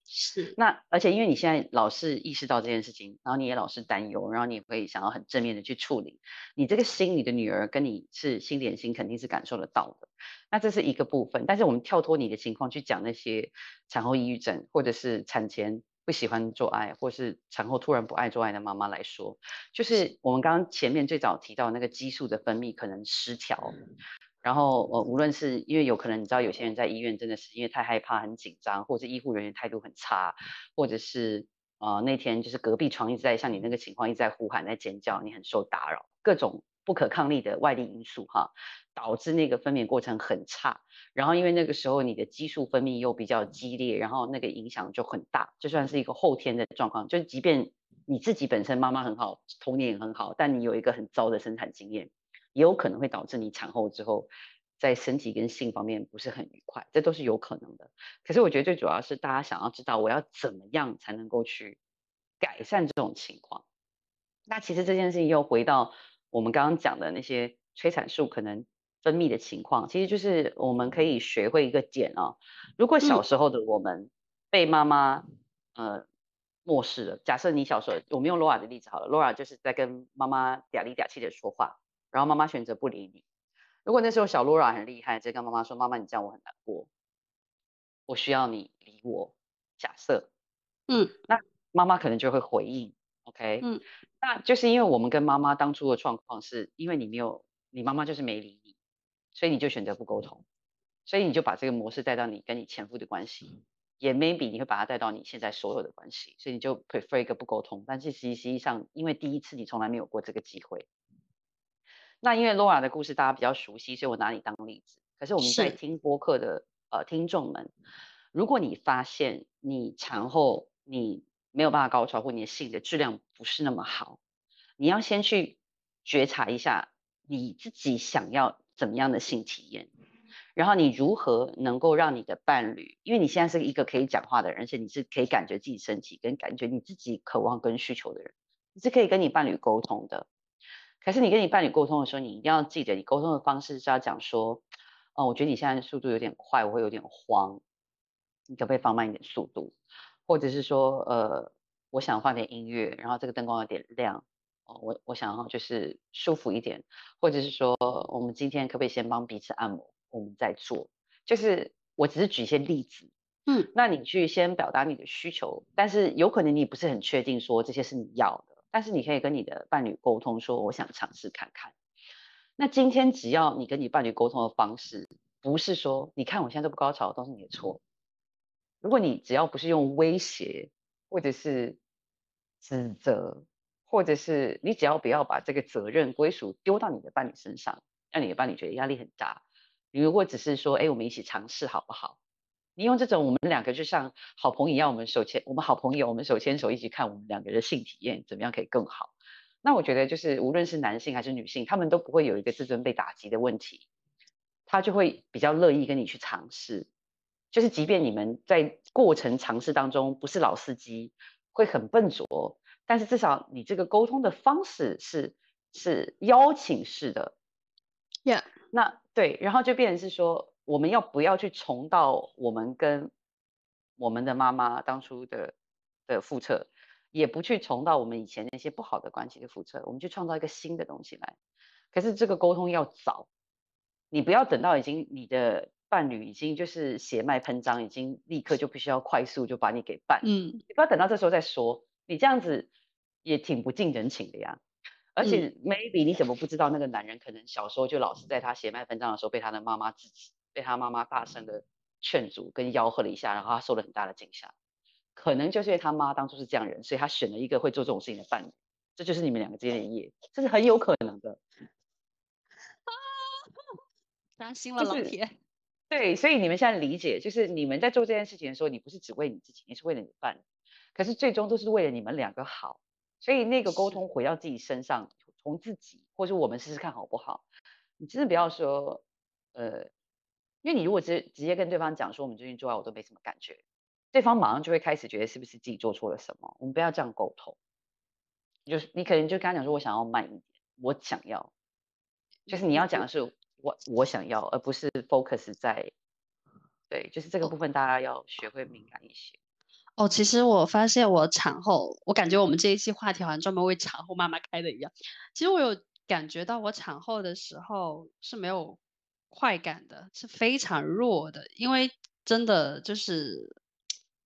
是。那而且因为你现在老是意识到这件事情，然后你也老是担忧，然后你也会想要很正面的去处理，你这个心里的女儿跟你是心连心，肯定是感受得到的。那这是一个部分，但是我们跳脱你的情况去讲那些产后抑郁症或者是产前。不喜欢做爱，或是产后突然不爱做爱的妈妈来说，就是我们刚刚前面最早提到那个激素的分泌可能失调，然后呃，无论是因为有可能你知道有些人在医院真的是因为太害怕、很紧张，或者医护人员态度很差，或者是呃那天就是隔壁床一直在像你那个情况一直在呼喊、在尖叫，你很受打扰，各种。不可抗力的外力因素哈，导致那个分娩过程很差。然后因为那个时候你的激素分泌又比较激烈，然后那个影响就很大。就算是一个后天的状况，就即便你自己本身妈妈很好，童年也很好，但你有一个很糟的生产经验，也有可能会导致你产后之后在身体跟性方面不是很愉快，这都是有可能的。可是我觉得最主要是大家想要知道我要怎么样才能够去改善这种情况。那其实这件事情又回到。我们刚刚讲的那些催产素可能分泌的情况，其实就是我们可以学会一个点啊。如果小时候的我们被妈妈呃漠视了，假设你小时候，我们用 Laura 的例子好了，Laura 就是在跟妈妈嗲里嗲气的说话，然后妈妈选择不理你。如果那时候小 Laura 很厉害，就跟妈妈说：“妈妈，你这样我很难过，我需要你理我。”假设，嗯，那妈妈可能就会回应。OK，嗯，那就是因为我们跟妈妈当初的状况是，因为你没有，你妈妈就是没理你，所以你就选择不沟通，所以你就把这个模式带到你跟你前夫的关系，也 maybe 你会把它带到你现在所有的关系，所以你就 prefer 一个不沟通，但是实际实际上，因为第一次你从来没有过这个机会，那因为 Laura 的故事大家比较熟悉，所以我拿你当例子。可是我们在听播客的呃听众们，如果你发现你产后你。没有办法高潮，或你的性的质量不是那么好，你要先去觉察一下你自己想要怎么样的性体验，然后你如何能够让你的伴侣，因为你现在是一个可以讲话的人，而且你是可以感觉自己身体跟感觉你自己渴望跟需求的人，你是可以跟你伴侣沟通的。可是你跟你伴侣沟通的时候，你一定要记得，你沟通的方式是要讲说，哦，我觉得你现在速度有点快，我会有点慌，你可不可以放慢一点速度？或者是说，呃，我想放点音乐，然后这个灯光有点亮，哦，我我想要就是舒服一点，或者是说，我们今天可不可以先帮彼此按摩，我们再做，就是我只是举一些例子，嗯，那你去先表达你的需求，但是有可能你不是很确定说这些是你要的，但是你可以跟你的伴侣沟通说，我想尝试看看。那今天只要你跟你伴侣沟通的方式，不是说，你看我现在都不高潮，都是你的错。如果你只要不是用威胁，或者是指责，或者是你只要不要把这个责任归属丢到你的伴侣身上，让你的伴侣觉得压力很大。你如果只是说，哎，我们一起尝试好不好？你用这种我们两个就像好朋友一样，我们手牵，我们好朋友，我们手牵手一起看我们两个人性体验怎么样可以更好？那我觉得就是无论是男性还是女性，他们都不会有一个自尊被打击的问题，他就会比较乐意跟你去尝试。就是即便你们在过程尝试当中不是老司机，会很笨拙，但是至少你这个沟通的方式是是邀请式的，Yeah，那对，然后就变成是说，我们要不要去重蹈我们跟我们的妈妈当初的的覆辙，也不去重蹈我们以前那些不好的关系的覆辙，我们去创造一个新的东西来。可是这个沟通要早，你不要等到已经你的。伴侣已经就是血脉喷张，已经立刻就必须要快速就把你给办，嗯，你不要等到这时候再说，你这样子也挺不近人情的呀。而且 maybe 你怎么不知道那个男人可能小时候就老是在他血脉喷张的时候被他的妈妈制止，被他妈妈大声的劝阻跟吆喝了一下，然后他受了很大的惊吓。可能就是因为他妈当初是这样人，所以他选了一个会做这种事情的伴侣，这就是你们两个之间的一夜，这是很有可能的。啊，伤心了，老铁。对，所以你们现在理解，就是你们在做这件事情的时候，你不是只为你自己，你是为了你伴侣，可是最终都是为了你们两个好。所以那个沟通回到自己身上，从自己，或者我们试试看好不好？你真的不要说，呃，因为你如果直直接跟对方讲说我们最近做爱我都没什么感觉，对方马上就会开始觉得是不是自己做错了什么？我们不要这样沟通，就是你可能就跟他讲说，我想要慢一点，我想要，就是你要讲的是。我我想要，而不是 focus 在，对，就是这个部分，大家要学会敏感一些。哦，其实我发现我产后，我感觉我们这一期话题好像专门为产后妈妈开的一样。其实我有感觉到，我产后的时候是没有快感的，是非常弱的，因为真的就是。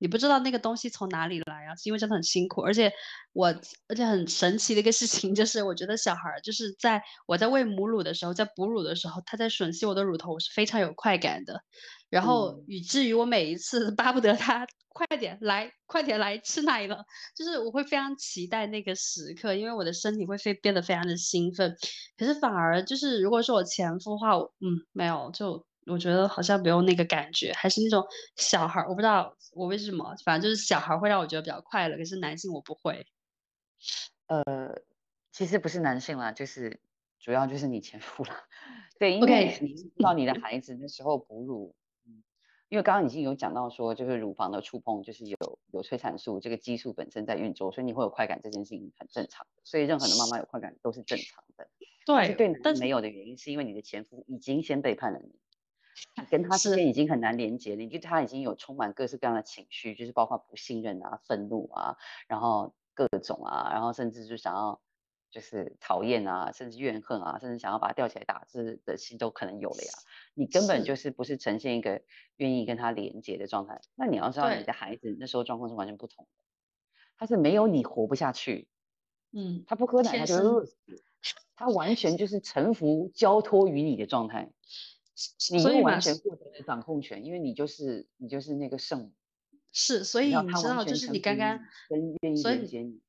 你不知道那个东西从哪里来啊？是因为真的很辛苦，而且我而且很神奇的一个事情就是，我觉得小孩就是在我在喂母乳的时候，在哺乳的时候，他在吮吸我的乳头，我是非常有快感的。然后以至于我每一次巴不得他快点来，快点来吃奶了，就是我会非常期待那个时刻，因为我的身体会非变得非常的兴奋。可是反而就是，如果是我前夫的话，嗯，没有就。我觉得好像没有那个感觉，还是那种小孩儿，我不知道我为什么，反正就是小孩儿会让我觉得比较快乐，可是男性我不会。呃，其实不是男性啦，就是主要就是你前夫啦。对，因为你知道你的孩子那时候哺乳，嗯，因为刚刚已经有讲到说，就是乳房的触碰就是有有催产素，这个激素本身在运作，所以你会有快感，这件事情很正常。所以任何的妈妈有快感都是正常的。对，对，但是没有的原因是因为你的前夫已经先背叛了你。跟他之间已经很难连接了，你对他已经有充满各式各样的情绪，就是包括不信任啊、愤怒啊，然后各种啊，然后甚至就想要就是讨厌啊，甚至怨恨啊，甚至想要把他吊起来打字的心都可能有了呀。你根本就是不是呈现一个愿意跟他连接的状态。那你要知道，你的孩子那时候状况是完全不同的，他是没有你活不下去，嗯，他不喝奶他就饿死，他完全就是臣服交托于你的状态。你又完全获得了掌控权，因为你就是你就是那个圣母。是，所以你知道，就是你刚刚跟愿意连接你。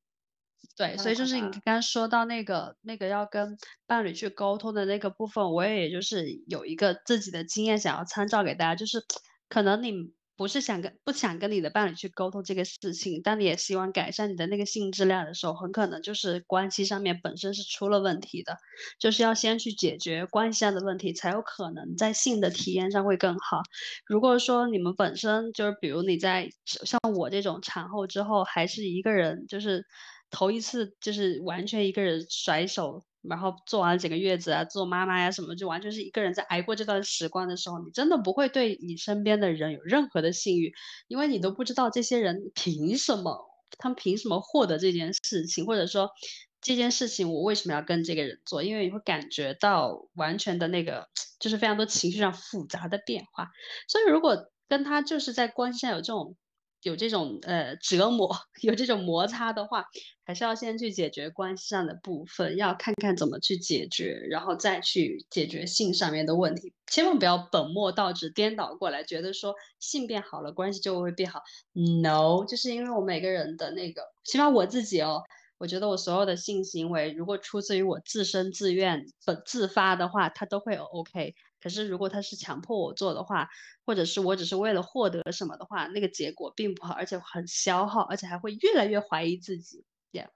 对，所以就是你刚刚说到那个那个要跟伴侣去沟通的那个部分，我也就是有一个自己的经验想要参照给大家，就是可能你。不是想跟不想跟你的伴侣去沟通这个事情，但你也希望改善你的那个性质量的时候，很可能就是关系上面本身是出了问题的，就是要先去解决关系上的问题，才有可能在性的体验上会更好。如果说你们本身就是，比如你在像我这种产后之后还是一个人，就是头一次就是完全一个人甩手。然后做完整个月子啊，做妈妈呀什么，就完全是一个人在挨过这段时光的时候，你真的不会对你身边的人有任何的信誉，因为你都不知道这些人凭什么，他们凭什么获得这件事情，或者说这件事情我为什么要跟这个人做？因为你会感觉到完全的那个，就是非常多情绪上复杂的变化。所以如果跟他就是在关系上有这种。有这种呃折磨，(laughs) 有这种摩擦的话，还是要先去解决关系上的部分，要看看怎么去解决，然后再去解决性上面的问题。千万不要本末倒置，颠倒过来，觉得说性变好了，关系就会变好。No，就是因为我每个人的那个，起码我自己哦，我觉得我所有的性行为，如果出自于我自身自愿、本自发的话，它都会 OK。可是，如果他是强迫我做的话，或者是我只是为了获得什么的话，那个结果并不好，而且很消耗，而且还会越来越怀疑自己。Yeah，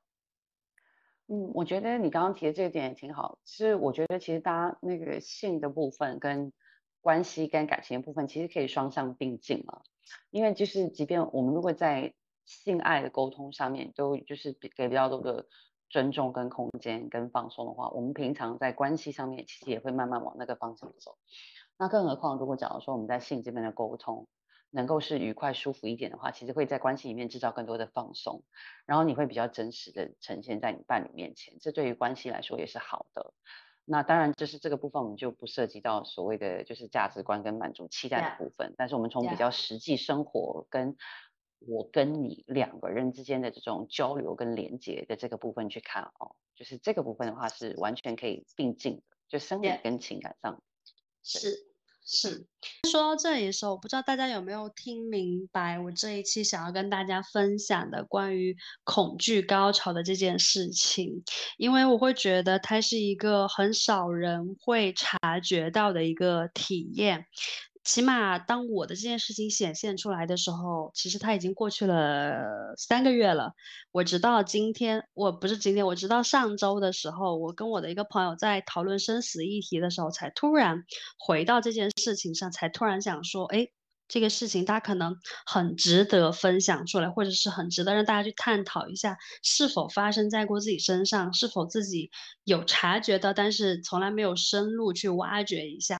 嗯，我觉得你刚刚提的这一点也挺好。其实我觉得，其实大家那个性的部分跟关系跟感情的部分，其实可以双向并进嘛。因为就是即便我们如果在性爱的沟通上面都就是给比较多的尊重跟空间跟放松的话，我们平常在关系上面其实也会慢慢往那个方向走。那更何况如果假如说我们在性这边的沟通能够是愉快舒服一点的话，其实会在关系里面制造更多的放松，然后你会比较真实的呈现在你伴侣面前，这对于关系来说也是好的。那当然，就是这个部分我们就不涉及到所谓的就是价值观跟满足期待的部分，但是我们从比较实际生活跟我跟你两个人之间的这种交流跟连接的这个部分去看哦，就是这个部分的话是完全可以并进的，就生理跟情感上是。是说到这里的时候，我不知道大家有没有听明白我这一期想要跟大家分享的关于恐惧高潮的这件事情，因为我会觉得它是一个很少人会察觉到的一个体验。起码当我的这件事情显现出来的时候，其实它已经过去了三个月了。我直到今天，我不是今天，我直到上周的时候，我跟我的一个朋友在讨论生死议题的时候，才突然回到这件事情上，才突然想说，哎。这个事情，它可能很值得分享出来，或者是很值得让大家去探讨一下，是否发生在过自己身上，是否自己有察觉到，但是从来没有深入去挖掘一下。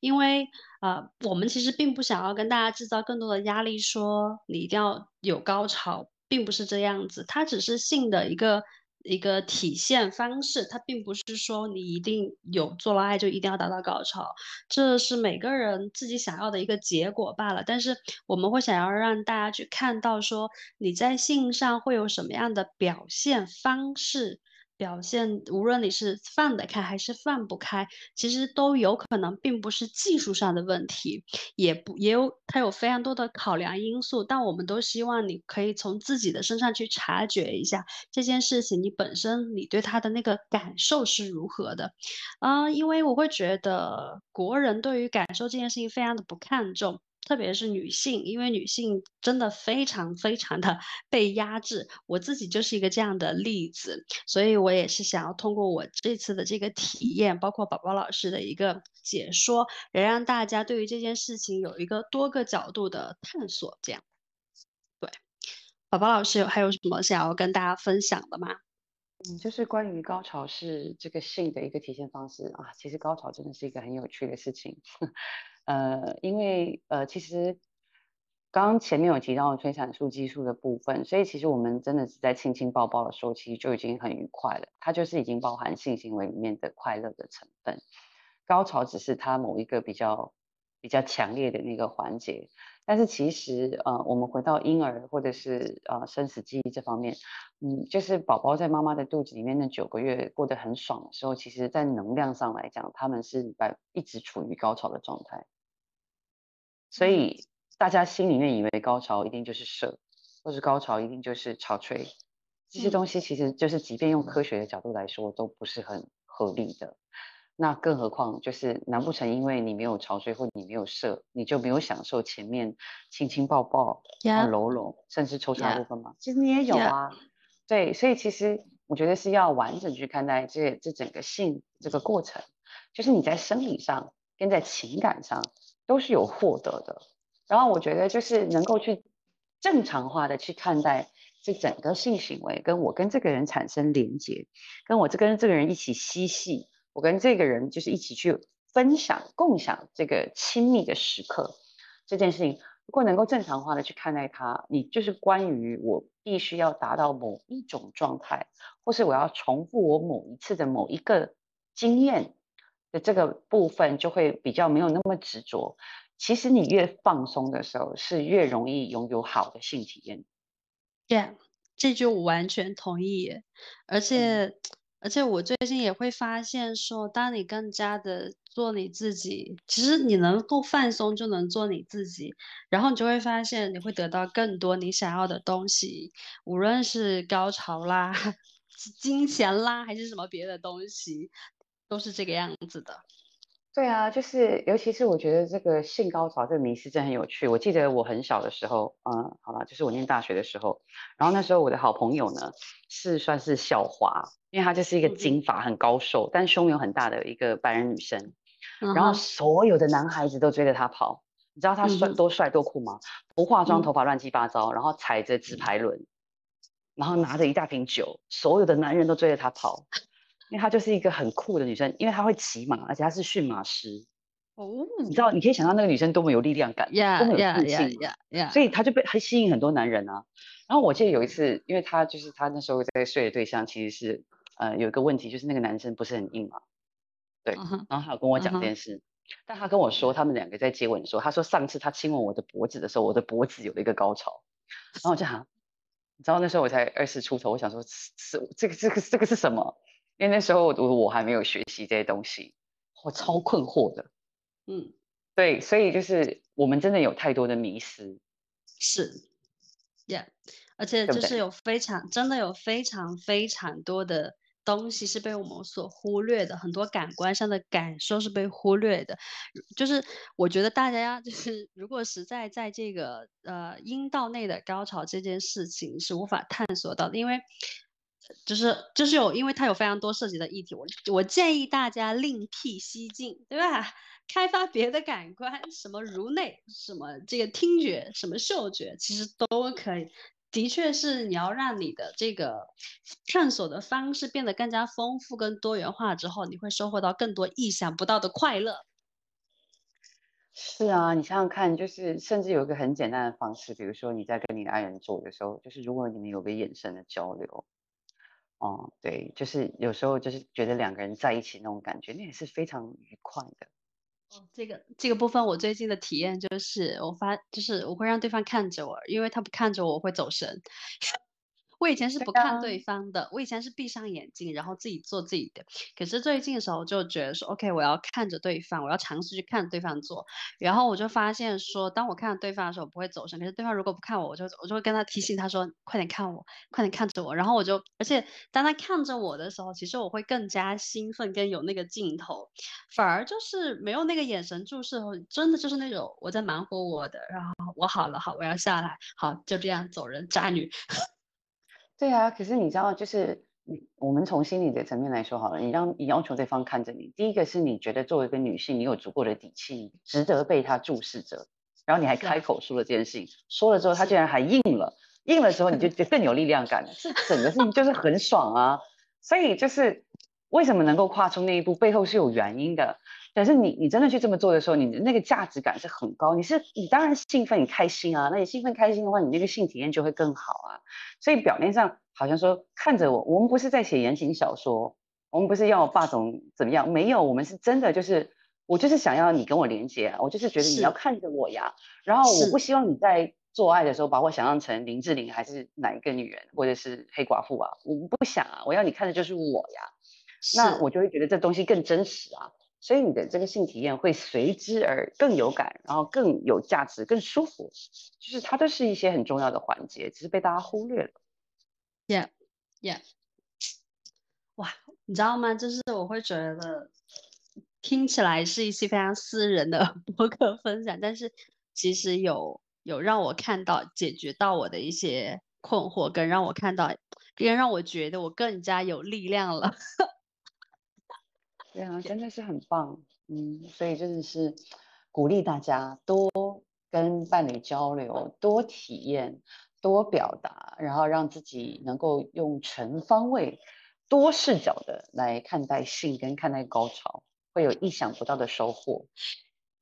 因为，呃，我们其实并不想要跟大家制造更多的压力，说你一定要有高潮，并不是这样子，它只是性的一个。一个体现方式，它并不是说你一定有做了爱就一定要达到高潮，这是每个人自己想要的一个结果罢了。但是我们会想要让大家去看到，说你在性上会有什么样的表现方式。表现，无论你是放得开还是放不开，其实都有可能并不是技术上的问题，也不也有它有非常多的考量因素。但我们都希望你可以从自己的身上去察觉一下这件事情，你本身你对他的那个感受是如何的啊？因为我会觉得国人对于感受这件事情非常的不看重。特别是女性，因为女性真的非常非常的 (laughs) 被压制，我自己就是一个这样的例子，所以我也是想要通过我这次的这个体验，包括宝宝老师的一个解说，也让大家对于这件事情有一个多个角度的探索。这样，对，宝宝老师还有什么想要跟大家分享的吗？嗯，就是关于高潮是这个性的一个体现方式啊，其实高潮真的是一个很有趣的事情。呃，因为呃，其实刚刚前面有提到催产素激素的部分，所以其实我们真的是在亲亲抱抱的时候，其实就已经很愉快了。它就是已经包含性行为里面的快乐的成分，高潮只是它某一个比较比较强烈的那个环节。但是其实呃，我们回到婴儿或者是呃生死记忆这方面，嗯，就是宝宝在妈妈的肚子里面那九个月过得很爽的时候，其实在能量上来讲，他们是在一直处于高潮的状态。所以大家心里面以为高潮一定就是射，或是高潮一定就是潮吹，这些东西其实就是即便用科学的角度来说都不是很合理的。那更何况就是难不成因为你没有潮吹或你没有射，你就没有享受前面亲亲抱抱、搂搂，甚至抽插部分吗？其实你也有啊。对，所以其实我觉得是要完整去看待这这整个性这个过程，就是你在生理上跟在情感上。都是有获得的，然后我觉得就是能够去正常化的去看待这整个性行为，跟我跟这个人产生连接，跟我这跟这个人一起嬉戏，我跟这个人就是一起去分享、共享这个亲密的时刻，这件事情如果能够正常化的去看待它，你就是关于我必须要达到某一种状态，或是我要重复我某一次的某一个经验。的这个部分就会比较没有那么执着。其实你越放松的时候，是越容易拥有好的性体验。对，这句我完全同意。而且，而且我最近也会发现说，当你更加的做你自己，其实你能够放松就能做你自己，然后你就会发现你会得到更多你想要的东西，无论是高潮啦、(laughs) 金钱啦，还是什么别的东西。都是这个样子的，对啊，就是尤其是我觉得这个性高潮这个迷思真很有趣。我记得我很小的时候，嗯，好了，就是我念大学的时候，然后那时候我的好朋友呢是算是校花，因为她就是一个金发很高瘦，但胸有很大的一个白人女生。然后所有的男孩子都追着她跑。你知道她帅多帅多酷吗？不化妆，头发乱七八糟，然后踩着直排轮，然后拿着一大瓶酒，所有的男人都追着她跑，因为她就是一个很酷的女生，因为她会骑马，而且她是驯马师。哦，你知道，你可以想象那个女生多么有力量感，多么有自信，所以她就被很吸引很多男人啊。然后我记得有一次，因为她就是她那时候在睡的对象其实是呃有一个问题，就是那个男生不是很硬嘛，对，然后他有跟我讲这件事。但他跟我说，他们两个在接吻的时候，他说上次他亲吻我的脖子的时候，我的脖子有了一个高潮。然后我就想，你知道那时候我才二十出头，我想说是这个这个这个是什么？因为那时候我我还没有学习这些东西，我超困惑的。嗯，对，所以就是我们真的有太多的迷失。是，Yeah，而且就是有非常真的有非常非常多的。东西是被我们所忽略的，很多感官上的感受是被忽略的。就是我觉得大家就是，如果实在在这个呃阴道内的高潮这件事情是无法探索到的，因为就是就是有，因为它有非常多涉及的议题。我我建议大家另辟蹊径，对吧？(laughs) 开发别的感官，什么颅内，什么这个听觉，什么嗅觉，其实都可以。的确是，你要让你的这个探索的方式变得更加丰富、跟多元化之后，你会收获到更多意想不到的快乐。是啊，你想想看，就是甚至有一个很简单的方式，比如说你在跟你的爱人做的时候，就是如果你们有个眼神的交流，哦，对，就是有时候就是觉得两个人在一起那种感觉，那也是非常愉快的。哦，这个这个部分我最近的体验就是，我发就是我会让对方看着我，因为他不看着我，我会走神。我以前是不看对方的，我以前是闭上眼睛，然后自己做自己的。可是最近的时候就觉得说，OK，我要看着对方，我要尝试去看对方做。然后我就发现说，当我看着对方的时候，不会走神。可是对方如果不看我，我就我就会跟他提醒他说，快点看我，快点看着我。然后我就，而且当他看着我的时候，其实我会更加兴奋，跟有那个镜头，反而就是没有那个眼神注视后，真的就是那种我在忙活我的，然后我好了，好，我要下来，好，就这样走人，渣女。对啊，可是你知道，就是你我们从心理的层面来说好了，你让你要求对方看着你，第一个是你觉得作为一个女性，你有足够的底气，值得被他注视着，然后你还开口说了这件事情，说了之后他竟然还应了，应了之后你就 (laughs) 就更有力量感了，这整个事情就是很爽啊，所以就是为什么能够跨出那一步，背后是有原因的。可是你你真的去这么做的时候，你的那个价值感是很高。你是你当然兴奋，你开心啊。那你兴奋开心的话，你那个性体验就会更好啊。所以表面上好像说看着我，我们不是在写言情小说，我们不是要霸总怎么样？没有，我们是真的就是我就是想要你跟我连接，我就是觉得你要看着我呀。然后我不希望你在做爱的时候把我想象成林志玲还是哪一个女人，或者是黑寡妇啊，我不想啊。我要你看的就是我呀，那我就会觉得这东西更真实啊。所以你的这个性体验会随之而更有感，然后更有价值、更舒服，就是它都是一些很重要的环节，只是被大家忽略了。Yeah, yeah。(sniffs) 哇，你知道吗？就是我会觉得听起来是一些非常私人的 (laughs) 博客分享，但是其实有有让我看到解决到我的一些困惑，跟让我看到，更让我觉得我更加有力量了。对啊，真的是很棒，嗯，所以真的是鼓励大家多跟伴侣交流，多体验，多表达，然后让自己能够用全方位、多视角的来看待性跟看待高潮，会有意想不到的收获。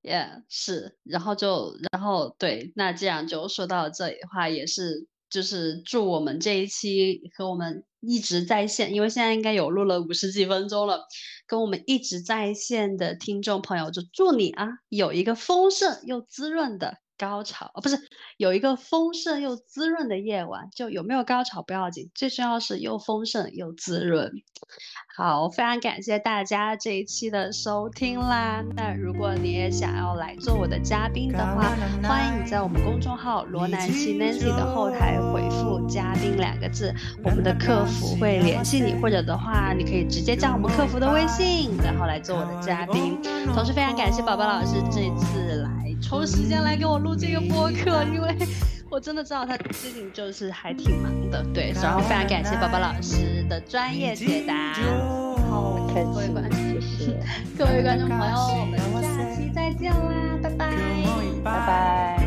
Yeah，是，然后就，然后对，那这样就说到这里的话，也是。就是祝我们这一期和我们一直在线，因为现在应该有录了五十几分钟了，跟我们一直在线的听众朋友，就祝你啊有一个丰盛又滋润的。高潮哦，不是有一个丰盛又滋润的夜晚，就有没有高潮不要紧，最重要是又丰盛又滋润。好，非常感谢大家这一期的收听啦。那如果你也想要来做我的嘉宾的话，欢迎你在我们公众号罗南西 Nancy 的后台回复“嘉宾”两个字，我们的客服会联系你，或者的话，你可以直接加我们客服的微信，然后来做我的嘉宾。同时，非常感谢宝宝老师这一次来。抽时间来给我录这个播客因为 (laughs) 我真的知道他最近就是还挺忙的对然后非常感谢宝宝老师的专业解答然后感谢各位观众谢谢。(laughs) 各位观众朋友我们下期再见啦拜拜。拜拜